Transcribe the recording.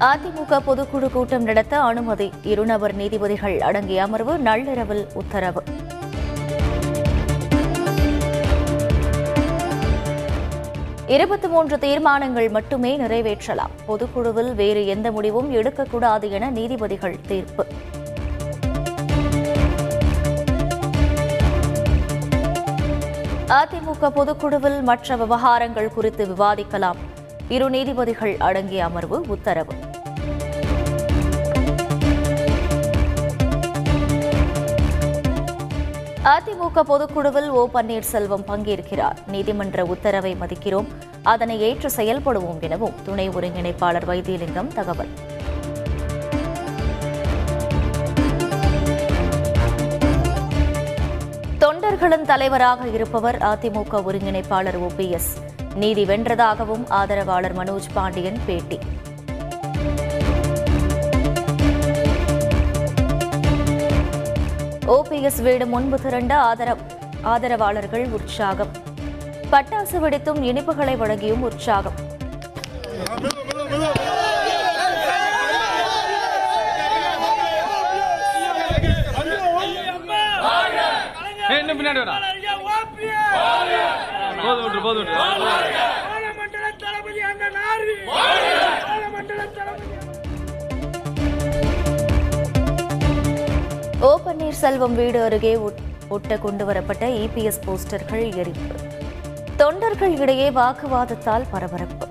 அதிமுக பொதுக்குழு கூட்டம் நடத்த அனுமதி. இருநபர் நீதிபதிகள் அடங்கிய அமர்வு நள்ளிரவில் உத்தரவு. இருபத்தி மூன்று தீர்மானங்கள் மட்டுமே நிறைவேற்றலாம். பொதுக்குழுவில் வேறு எந்த முடிவும் எடுக்கக்கூடாது என நீதிபதிகள் தீர்ப்பு. அதிமுக பொதுக்குழுவில் மற்ற விவகாரங்கள் குறித்து விவாதிக்கலாம். இரு நீதிபதிகள் அடங்கிய அமர்வு உத்தரவு. அதிமுக பொதுக்குழுவில் ஓ பன்னீர்செல்வம் பங்கேற்கிறார். நீதிமன்ற உத்தரவை மதிக்கிறோம். அதனை ஏற்று செயல்படுவோம் எனவும் துணை ஒருங்கிணைப்பாளர் வைத்தியலிங்கம் தகவல். தொண்டர்களின் தலைவராக இருப்பவர் அதிமுக ஒருங்கிணைப்பாளர் ஓபிஎஸ் நீதி வென்றதாகவும் ஆதரவாளர் மனோஜ் பாண்டியன் பேட்டி. ஓபிஎஸ் வீடு முன்பு திரண்ட ஆதரவு ஆதரவாளர்கள் உற்சாகம். பட்டாசு வெடித்தும் இனிப்புகளை வழங்கியும் உற்சாகம். போது போது ஓ பன்னீர்செல்வம் வீடு அருகே ஒட்- ஒட்ட கொண்டுவரப்பட்ட இபிஎஸ் போஸ்டர்கள் எரிப்பு. தொண்டர்கள் இடையே வாக்குவாதத்தால் பரபரப்பு.